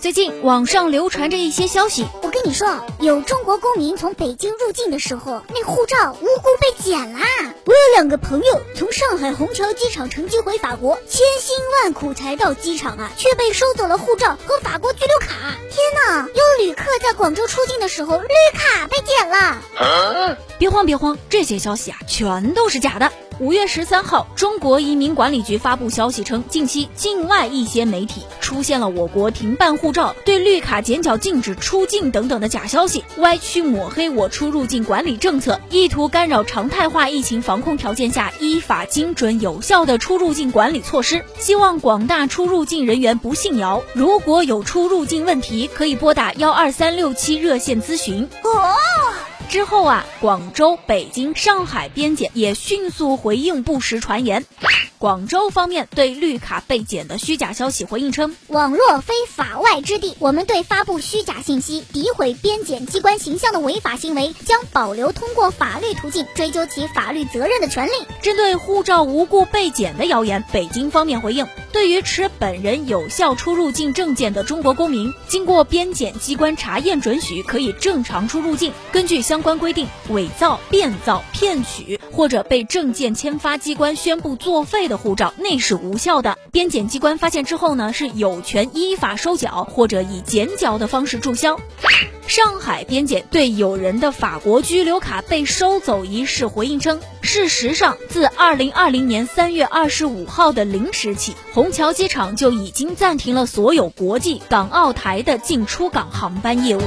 最近网上流传着一些消息，我跟你说，有中国公民从北京入境的时候，那护照无辜被剪啦。我有两个朋友从上海虹桥机场乘机回法国，千辛万苦才到机场啊，却被收走了护照和法国居留卡。天哪！有旅客在广州出境的时候，绿卡被剪了。别慌别慌，这些消息啊，全都是假的。五月十三号，中国移民管理局发布消息称，近期境外一些媒体出现了我国停办护照、对绿卡剪角、禁止出境等等的假消息，歪曲抹黑我出入境管理政策，意图干扰常态化疫情防控条件下依法精准有效的出入境管理措施。希望广大出入境人员不信谣，如果有出入境问题，可以拨打幺二三六七热线咨询。哦。之后啊，广州、北京、上海边检也迅速回应不实传言。广州方面对绿卡被检的虚假消息回应称：“网络非法外之地，我们对发布虚假信息、诋毁边检机关形象的违法行为，将保留通过法律途径追究其法律责任的权利。”针对护照无故被检的谣言，北京方面回应：“对于持本人有效出入境证件的中国公民，经过边检机关查验准许，可以正常出入境。根据相关规定，伪造、变造、骗取或者被证件签发机关宣布作废。”的护照那是无效的，边检机关发现之后呢，是有权依法收缴或者以剪角的方式注销。上海边检对有人的法国居留卡被收走一事回应称，事实上，自二零二零年三月二十五号的零时起，虹桥机场就已经暂停了所有国际、港澳台的进出港航班业务。